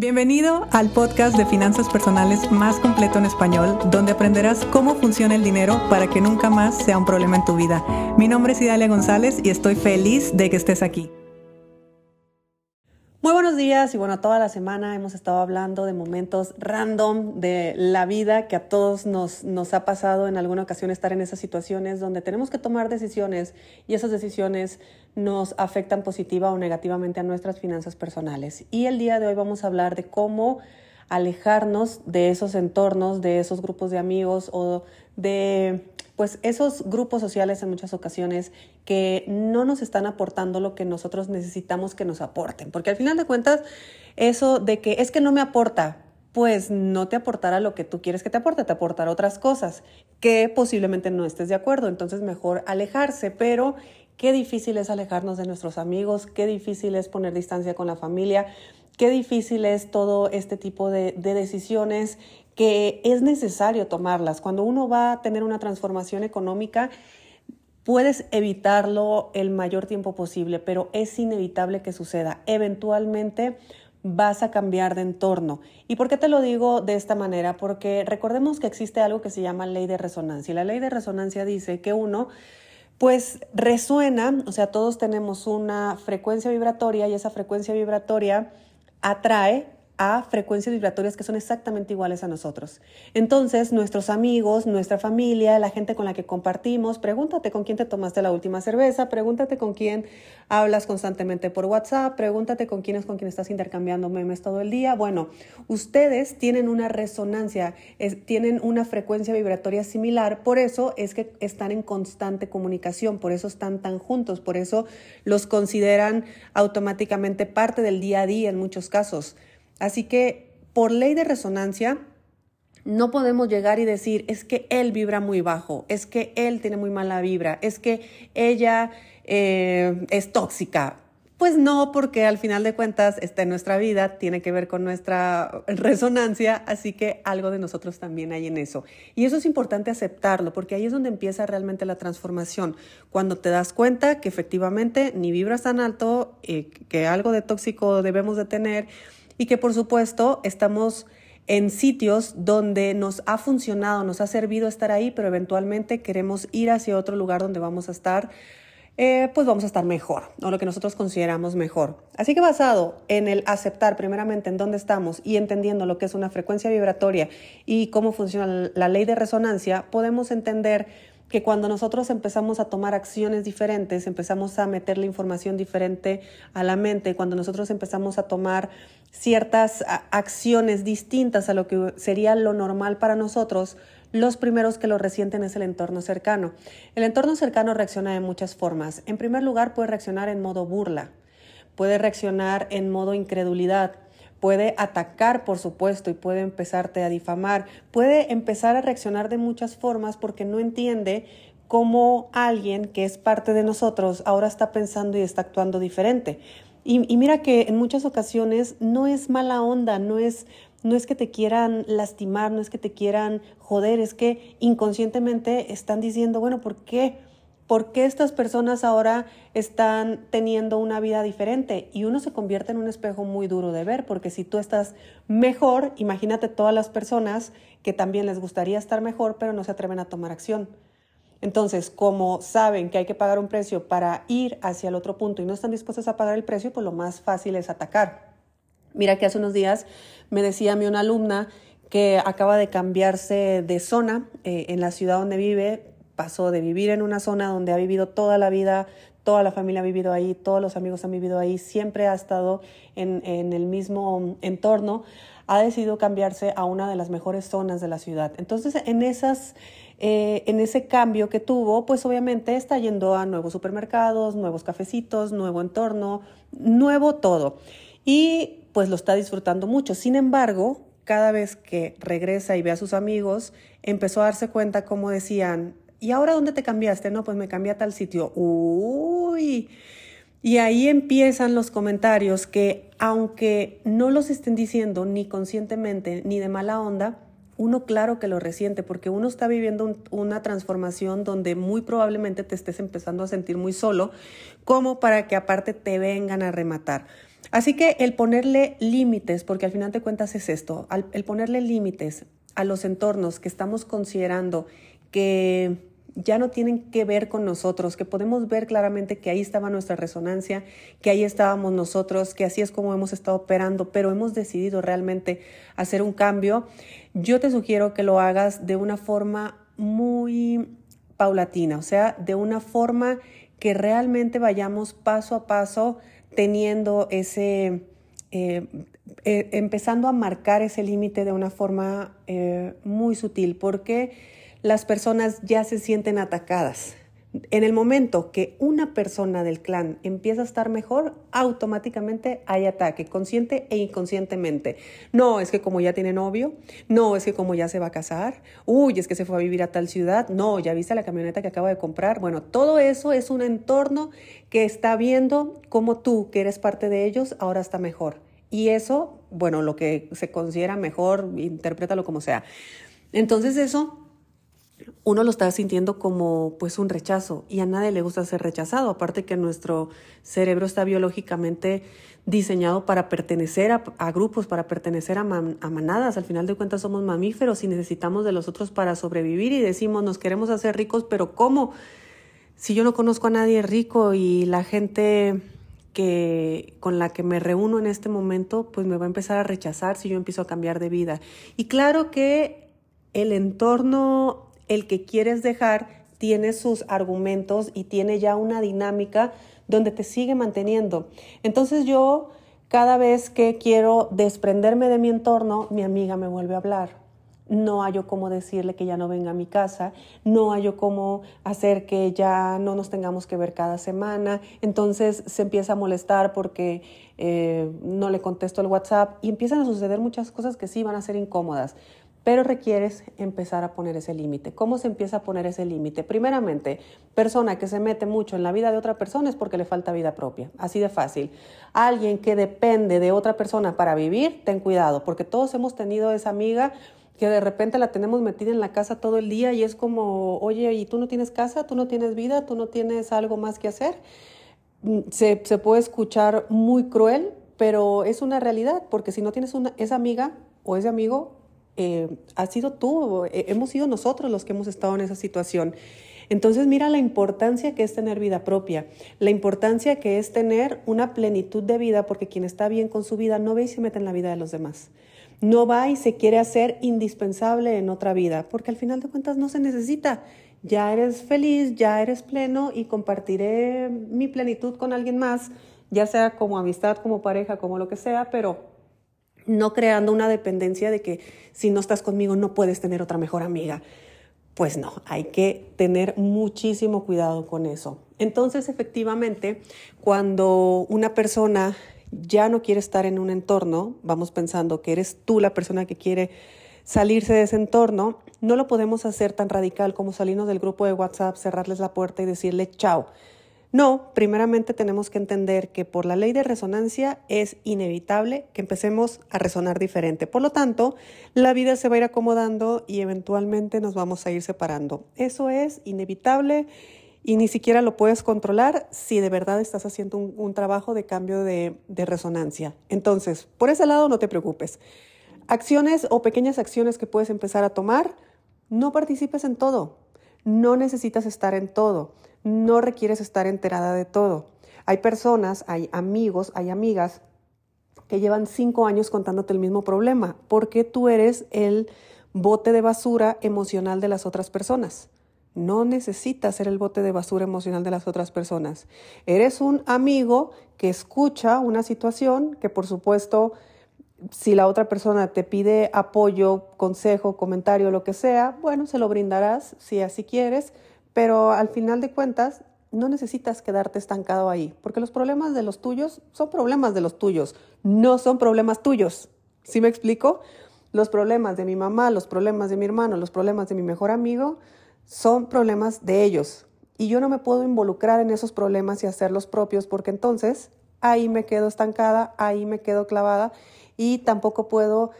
Bienvenido al podcast de finanzas personales más completo en español, donde aprenderás cómo funciona el dinero para que nunca más sea un problema en tu vida. Mi nombre es Idalia González y estoy feliz de que estés aquí. Muy buenos días y bueno, toda la semana hemos estado hablando de momentos random de la vida que a todos nos, nos ha pasado en alguna ocasión estar en esas situaciones donde tenemos que tomar decisiones y esas decisiones nos afectan positiva o negativamente a nuestras finanzas personales. Y el día de hoy vamos a hablar de cómo alejarnos de esos entornos, de esos grupos de amigos o de pues esos grupos sociales en muchas ocasiones que no nos están aportando lo que nosotros necesitamos que nos aporten. Porque al final de cuentas, eso de que es que no me aporta, pues no te aportará lo que tú quieres que te aporte, te aportará otras cosas que posiblemente no estés de acuerdo. Entonces mejor alejarse, pero qué difícil es alejarnos de nuestros amigos, qué difícil es poner distancia con la familia, qué difícil es todo este tipo de, de decisiones que es necesario tomarlas. Cuando uno va a tener una transformación económica, puedes evitarlo el mayor tiempo posible, pero es inevitable que suceda. Eventualmente vas a cambiar de entorno. ¿Y por qué te lo digo de esta manera? Porque recordemos que existe algo que se llama ley de resonancia. Y la ley de resonancia dice que uno pues resuena, o sea, todos tenemos una frecuencia vibratoria y esa frecuencia vibratoria atrae a frecuencias vibratorias que son exactamente iguales a nosotros. Entonces, nuestros amigos, nuestra familia, la gente con la que compartimos, pregúntate con quién te tomaste la última cerveza, pregúntate con quién hablas constantemente por WhatsApp, pregúntate con quién es con quién estás intercambiando memes todo el día. Bueno, ustedes tienen una resonancia, tienen una frecuencia vibratoria similar, por eso es que están en constante comunicación, por eso están tan juntos, por eso los consideran automáticamente parte del día a día en muchos casos. Así que por ley de resonancia, no podemos llegar y decir, es que él vibra muy bajo, es que él tiene muy mala vibra, es que ella eh, es tóxica. Pues no, porque al final de cuentas está en nuestra vida, tiene que ver con nuestra resonancia, así que algo de nosotros también hay en eso. Y eso es importante aceptarlo, porque ahí es donde empieza realmente la transformación. Cuando te das cuenta que efectivamente ni vibras tan alto, eh, que algo de tóxico debemos de tener, y que por supuesto estamos en sitios donde nos ha funcionado, nos ha servido estar ahí, pero eventualmente queremos ir hacia otro lugar donde vamos a estar, eh, pues vamos a estar mejor, o lo que nosotros consideramos mejor. Así que basado en el aceptar primeramente en dónde estamos y entendiendo lo que es una frecuencia vibratoria y cómo funciona la ley de resonancia, podemos entender que cuando nosotros empezamos a tomar acciones diferentes, empezamos a meter la información diferente a la mente, cuando nosotros empezamos a tomar ciertas acciones distintas a lo que sería lo normal para nosotros, los primeros que lo resienten es el entorno cercano. El entorno cercano reacciona de muchas formas. En primer lugar, puede reaccionar en modo burla, puede reaccionar en modo incredulidad, puede atacar, por supuesto, y puede empezarte a difamar, puede empezar a reaccionar de muchas formas porque no entiende cómo alguien que es parte de nosotros ahora está pensando y está actuando diferente. Y, mira que en muchas ocasiones no es mala onda, no es, no es que te quieran lastimar, no es que te quieran joder, es que inconscientemente están diciendo, bueno, ¿por qué? ¿Por qué estas personas ahora están teniendo una vida diferente? Y uno se convierte en un espejo muy duro de ver, porque si tú estás mejor, imagínate todas las personas que también les gustaría estar mejor, pero no se atreven a tomar acción. Entonces, como saben que hay que pagar un precio para ir hacia el otro punto y no están dispuestos a pagar el precio, pues lo más fácil es atacar. Mira que hace unos días me decía a mí una alumna que acaba de cambiarse de zona eh, en la ciudad donde vive, pasó de vivir en una zona donde ha vivido toda la vida, toda la familia ha vivido ahí, todos los amigos han vivido ahí, siempre ha estado en, el mismo entorno, ha decidido cambiarse a una de las mejores zonas de la ciudad. Entonces, en esas... Eh, en ese cambio que tuvo, pues obviamente está yendo a nuevos supermercados, nuevos cafecitos, nuevo entorno, nuevo todo. Y pues lo está disfrutando mucho. Sin embargo, cada vez que regresa y ve a sus amigos, empezó a darse cuenta, como decían, ¿y ahora dónde te cambiaste? No, pues me cambié a tal sitio. Uy. Y ahí empiezan los comentarios que, aunque no los estén diciendo ni conscientemente ni de mala onda, uno claro que lo resiente porque uno está viviendo una transformación donde muy probablemente te estés empezando a sentir muy solo, como para que aparte te vengan a rematar. Así que el ponerle límites, porque al final de cuentas es esto, el ponerle límites a los entornos que estamos considerando que ya no tienen que ver con nosotros, que podemos ver claramente que ahí estaba nuestra resonancia, que ahí estábamos nosotros, que así es como hemos estado operando, pero hemos decidido realmente hacer un cambio, yo te sugiero que lo hagas de una forma muy paulatina, o sea, de una forma que realmente vayamos paso a paso teniendo ese, eh, eh, empezando a marcar ese límite de una forma eh, muy sutil, porque las personas ya se sienten atacadas. En el momento que una persona del clan empieza a estar mejor, automáticamente hay ataque, consciente e inconscientemente. No, es que como ya tiene novio, no, es que como ya se va a casar, uy, es que se fue a vivir a tal ciudad, no, ya viste la camioneta que acaba de comprar. Bueno, todo eso es un entorno que está viendo cómo tú, que eres parte de ellos, ahora está mejor. Y eso, bueno, lo que se considera mejor, interprétalo como sea. Entonces eso uno lo está sintiendo como pues un rechazo y a nadie le gusta ser rechazado, aparte que nuestro cerebro está biológicamente diseñado para pertenecer a, grupos, para pertenecer a, a, manadas. Al final de cuentas somos mamíferos y necesitamos de los otros para sobrevivir y decimos nos queremos hacer ricos, pero ¿cómo? Si yo no conozco a nadie rico y la gente que con la que me reúno en este momento pues me va a empezar a rechazar si yo empiezo a cambiar de vida. Y claro que el entorno el que quieres dejar tiene sus argumentos y tiene ya una dinámica donde te sigue manteniendo. Entonces yo cada vez que quiero desprenderme de mi entorno, mi amiga me vuelve a hablar. No hallo cómo decirle que ya no venga a mi casa, no hallo cómo hacer que ya no nos tengamos que ver cada semana. Entonces se empieza a molestar porque eh, no le contesto el WhatsApp y empiezan a suceder muchas cosas que sí van a ser incómodas pero requieres empezar a poner ese límite. ¿Cómo se empieza a poner ese límite? Primeramente, persona que se mete mucho en la vida de otra persona es porque le falta vida propia, así de fácil. Alguien que depende de otra persona para vivir, ten cuidado, porque todos hemos tenido esa amiga que de repente la tenemos metida en la casa todo el día y es como, oye, ¿y tú no tienes casa? ¿Tú no tienes vida? ¿Tú no tienes algo más que hacer? Mm, se, puede escuchar muy cruel, pero es una realidad, porque si no tienes una, esa amiga o ese amigo, eh, ha sido tú, eh, hemos sido nosotros los que hemos estado en esa situación. Entonces mira la importancia que es tener vida propia, la importancia que es tener una plenitud de vida, porque quien está bien con su vida no ve y se mete en la vida de los demás. No va y se quiere hacer indispensable en otra vida, porque al final de cuentas no se necesita. Ya eres feliz, ya eres pleno y compartiré mi plenitud con alguien más, ya sea como amistad, como pareja, como lo que sea, pero no creando una dependencia de que si no estás conmigo no puedes tener otra mejor amiga. Pues no, hay que tener muchísimo cuidado con eso. Entonces, efectivamente, cuando una persona ya no quiere estar en un entorno, vamos pensando que eres tú la persona que quiere salirse de ese entorno, no lo podemos hacer tan radical como salirnos del grupo de WhatsApp, cerrarles la puerta y decirle chao no, primeramente tenemos que entender que por la ley de resonancia es inevitable que empecemos a resonar diferente. Por lo tanto, la vida se va a ir acomodando y eventualmente nos vamos a ir separando. Eso es inevitable y ni siquiera lo puedes controlar si de verdad estás haciendo un, trabajo de cambio de, de resonancia. Entonces, por ese lado no te preocupes. Acciones o pequeñas acciones que puedes empezar a tomar, no participes en todo. No necesitas estar en todo no requieres estar enterada de todo. Hay personas, hay amigos, hay amigas que llevan cinco años contándote el mismo problema, porque tú eres el bote de basura emocional de las otras personas. No necesitas ser el bote de basura emocional de las otras personas. Eres un amigo que escucha una situación que por supuesto si la otra persona te pide apoyo, consejo, comentario, lo que sea, bueno, se lo brindarás si así quieres, pero al final de cuentas, no necesitas quedarte estancado ahí, porque los problemas de los tuyos son problemas de los tuyos, no son problemas tuyos. ¿Sí me explico? Los problemas de mi mamá, los problemas de mi hermano, los problemas de mi mejor amigo son problemas de ellos. Y yo no me puedo involucrar en esos problemas y hacerlos propios porque entonces ahí me quedo estancada, ahí me quedo clavada y tampoco puedo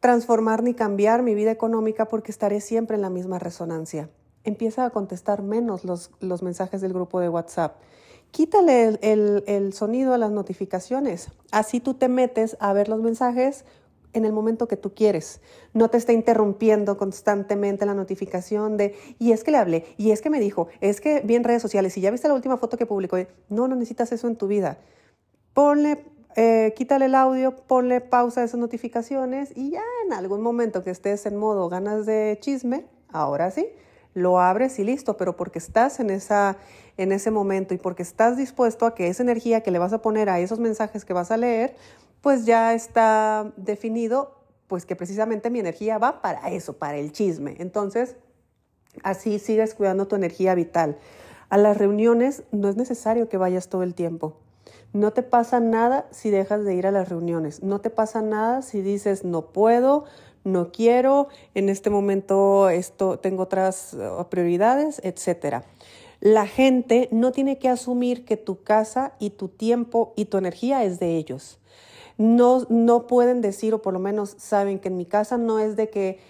transformar ni cambiar mi vida económica porque estaré siempre en la misma resonancia empieza a contestar menos los, mensajes del grupo de WhatsApp. quítale el, sonido a las notificaciones. Así tú te metes a ver los mensajes en el momento que tú quieres. No te está interrumpiendo constantemente la notificación de, y es que le hablé, y es que me dijo, es que vi en redes sociales, y ya viste la última foto que publicó. No, no necesitas eso en tu vida. Ponle, eh, quítale el audio, ponle pausa a esas notificaciones y ya en algún momento que estés en modo ganas de chisme, ahora sí, lo abres y listo, pero porque estás en, esa, en ese momento y porque estás dispuesto a que esa energía que le vas a poner a esos mensajes que vas a leer, pues ya está definido, pues que precisamente mi energía va para eso, para el chisme. Entonces, así sigues cuidando tu energía vital. A las reuniones no es necesario que vayas todo el tiempo. No te pasa nada si dejas de ir a las reuniones. No te pasa nada si dices no puedo, no quiero, en este momento esto tengo otras uh, prioridades, etcétera. La gente no tiene que asumir que tu casa y tu tiempo y tu energía es de ellos. No, no pueden decir, o por lo menos saben que en mi casa no es de que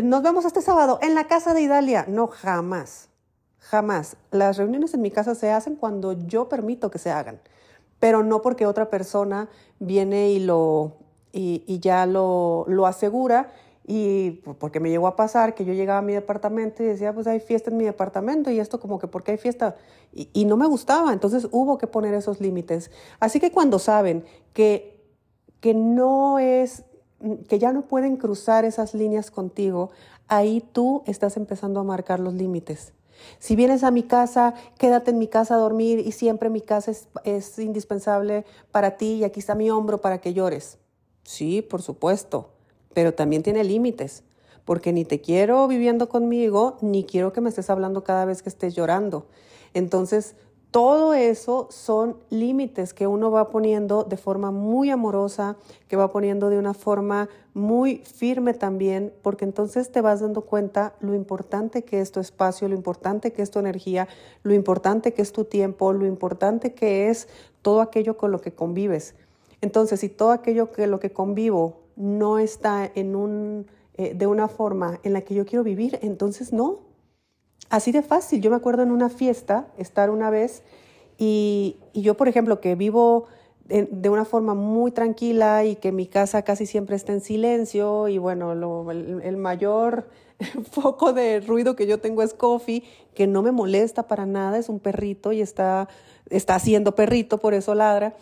nos vemos este sábado en la casa de Idalia. No, jamás, jamás. Las reuniones en mi casa se hacen cuando yo permito que se hagan, pero no porque otra persona viene y lo, y, ya lo, lo asegura y porque me llegó a pasar que yo llegaba a mi departamento y decía, pues hay fiesta en mi departamento y esto como que, ¿por qué hay fiesta? Y, y, no me gustaba, entonces hubo que poner esos límites. Así que cuando saben que, que no es, que ya no pueden cruzar esas líneas contigo, ahí tú estás empezando a marcar los límites. Si vienes a mi casa, quédate en mi casa a dormir y siempre mi casa es, es indispensable para ti y aquí está mi hombro para que llores. Sí, por supuesto, pero también tiene límites, porque ni te quiero viviendo conmigo, ni quiero que me estés hablando cada vez que estés llorando. Entonces, todo eso son límites que uno va poniendo de forma muy amorosa, que va poniendo de una forma muy firme también, porque entonces te vas dando cuenta lo importante que es tu espacio, lo importante que es tu energía, lo importante que es tu tiempo, lo importante que es todo aquello con lo que convives. Entonces, si todo aquello que lo que convivo no está en un, eh, de una forma en la que yo quiero vivir, entonces no. Así de fácil. Yo me acuerdo en una fiesta, estar una vez, y, yo, por ejemplo, que vivo de, una forma muy tranquila y que mi casa casi siempre está en silencio, y bueno, el, mayor foco de ruido que yo tengo es Coffee, que no me molesta para nada, es un perrito y está, está haciendo perrito, por eso ladra.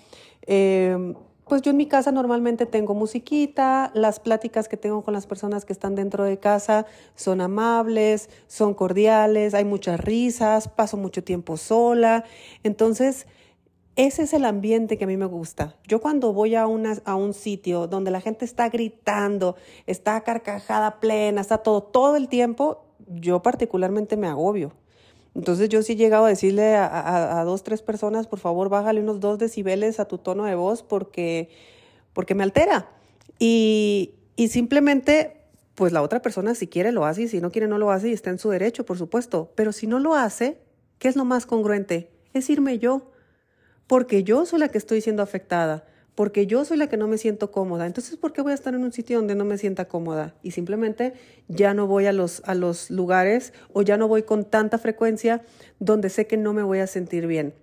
Eh, pues yo en mi casa normalmente tengo musiquita, las pláticas que tengo con las personas que están dentro de casa son amables, son cordiales, hay muchas risas, paso mucho tiempo sola. Entonces, ese es el ambiente que a mí me gusta. Yo cuando voy a, una, a un sitio donde la gente está gritando, está carcajada plena, está todo, todo el tiempo, yo particularmente me agobio. Entonces yo sí he llegado a decirle a, dos, tres personas, por favor, bájale unos dos decibeles a tu tono de voz porque, porque me altera. Y, y simplemente, pues la otra persona si quiere lo hace y si no quiere no lo hace y está en su derecho, por supuesto. Pero si no lo hace, ¿qué es lo más congruente? Es irme yo, porque yo soy la que estoy siendo afectada porque yo soy la que no me siento cómoda. Entonces, ¿por qué voy a estar en un sitio donde no me sienta cómoda? Y simplemente ya no voy a los, a los lugares o ya no voy con tanta frecuencia donde sé que no me voy a sentir bien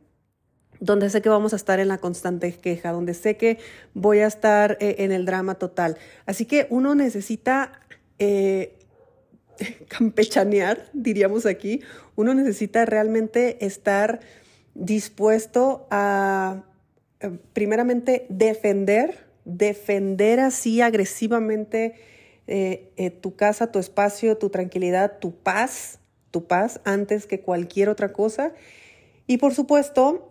donde sé que vamos a estar en la constante queja, donde sé que voy a estar eh, en el drama total. Así que uno necesita eh, campechanear, diríamos aquí, uno necesita realmente estar dispuesto a primeramente defender, defender así agresivamente eh, eh, tu casa, tu espacio, tu tranquilidad, tu paz, tu paz antes que cualquier otra cosa. Y por supuesto,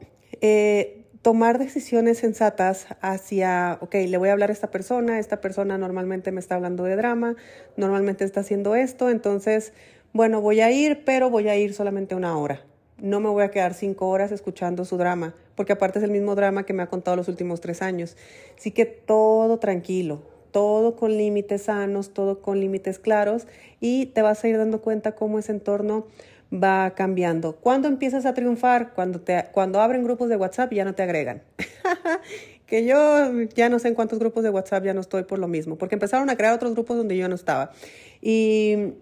tomar decisiones sensatas hacia, ok, le voy a hablar a esta persona, esta persona normalmente me está hablando de drama, normalmente está haciendo esto, entonces, bueno, voy a ir, pero voy a ir solamente una hora no me voy a quedar cinco horas escuchando su drama, porque aparte es el mismo drama que me ha contado los últimos tres años. Así que todo tranquilo, todo con límites sanos, todo con límites claros y te vas a ir dando cuenta cómo ese entorno va cambiando. ¿Cuándo empiezas a triunfar? Cuando, te, cuando abren grupos de WhatsApp ya no te agregan. que yo ya no sé en cuántos grupos de WhatsApp ya no estoy por lo mismo, porque empezaron a crear otros grupos donde yo no estaba. Y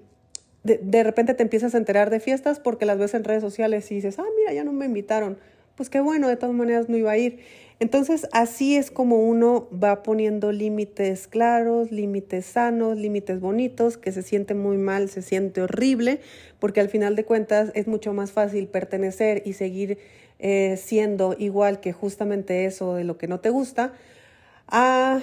de, repente te empiezas a enterar de fiestas porque las ves en redes sociales y dices, ah, mira, ya no me invitaron. pues qué bueno, de todas maneras no iba a ir. Entonces, así es como uno va poniendo límites claros, límites sanos, límites bonitos, que se siente muy mal, se siente horrible, porque al final de cuentas es mucho más fácil pertenecer y seguir eh, siendo igual que justamente eso de lo que no te gusta, a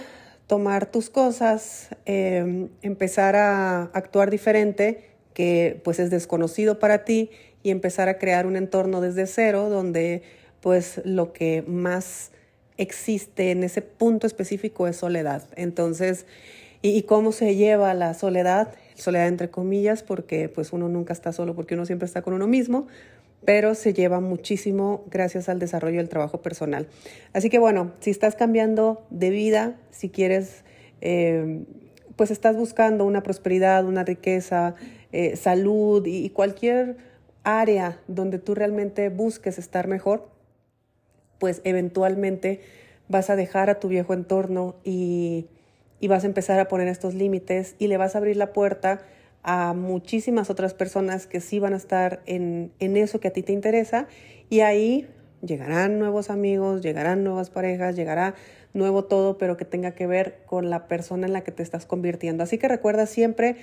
tomar tus cosas, em, empezar a actuar diferente, que pues es desconocido para ti, y empezar a crear un entorno desde cero donde pues lo que más existe en ese punto específico es soledad. Entonces, ¿y, cómo se lleva la soledad? Soledad entre comillas, porque pues uno nunca está solo, porque uno siempre está con uno mismo, pero se lleva muchísimo gracias al desarrollo del trabajo personal. Así que bueno, si estás cambiando de vida, si quieres, eh, pues estás buscando una prosperidad, una riqueza, eh, salud y cualquier área donde tú realmente busques estar mejor, pues eventualmente vas a dejar a tu viejo entorno y, vas a empezar a poner estos límites y le vas a abrir la puerta a muchísimas otras personas que sí van a estar en, en eso que a ti te interesa y ahí llegarán nuevos amigos, llegarán nuevas parejas, llegará nuevo todo, pero que tenga que ver con la persona en la que te estás convirtiendo. Así que recuerda siempre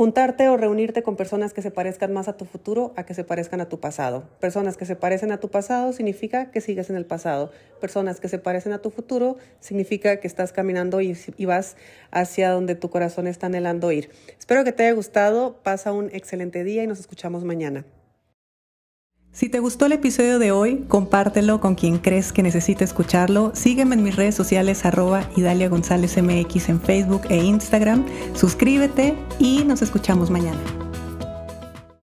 Juntarte o reunirte con personas que se parezcan más a tu futuro a que se parezcan a tu pasado. Personas que se parecen a tu pasado significa que sigues en el pasado. Personas que se parecen a tu futuro significa que estás caminando y, y vas hacia donde tu corazón está anhelando ir. Espero que te haya gustado. Pasa un excelente día y nos escuchamos mañana. Si te gustó el episodio de hoy, compártelo con quien crees que necesite escucharlo. Sígueme en mis redes sociales arroba Idalia González MX en Facebook e Instagram. Suscríbete y nos escuchamos mañana.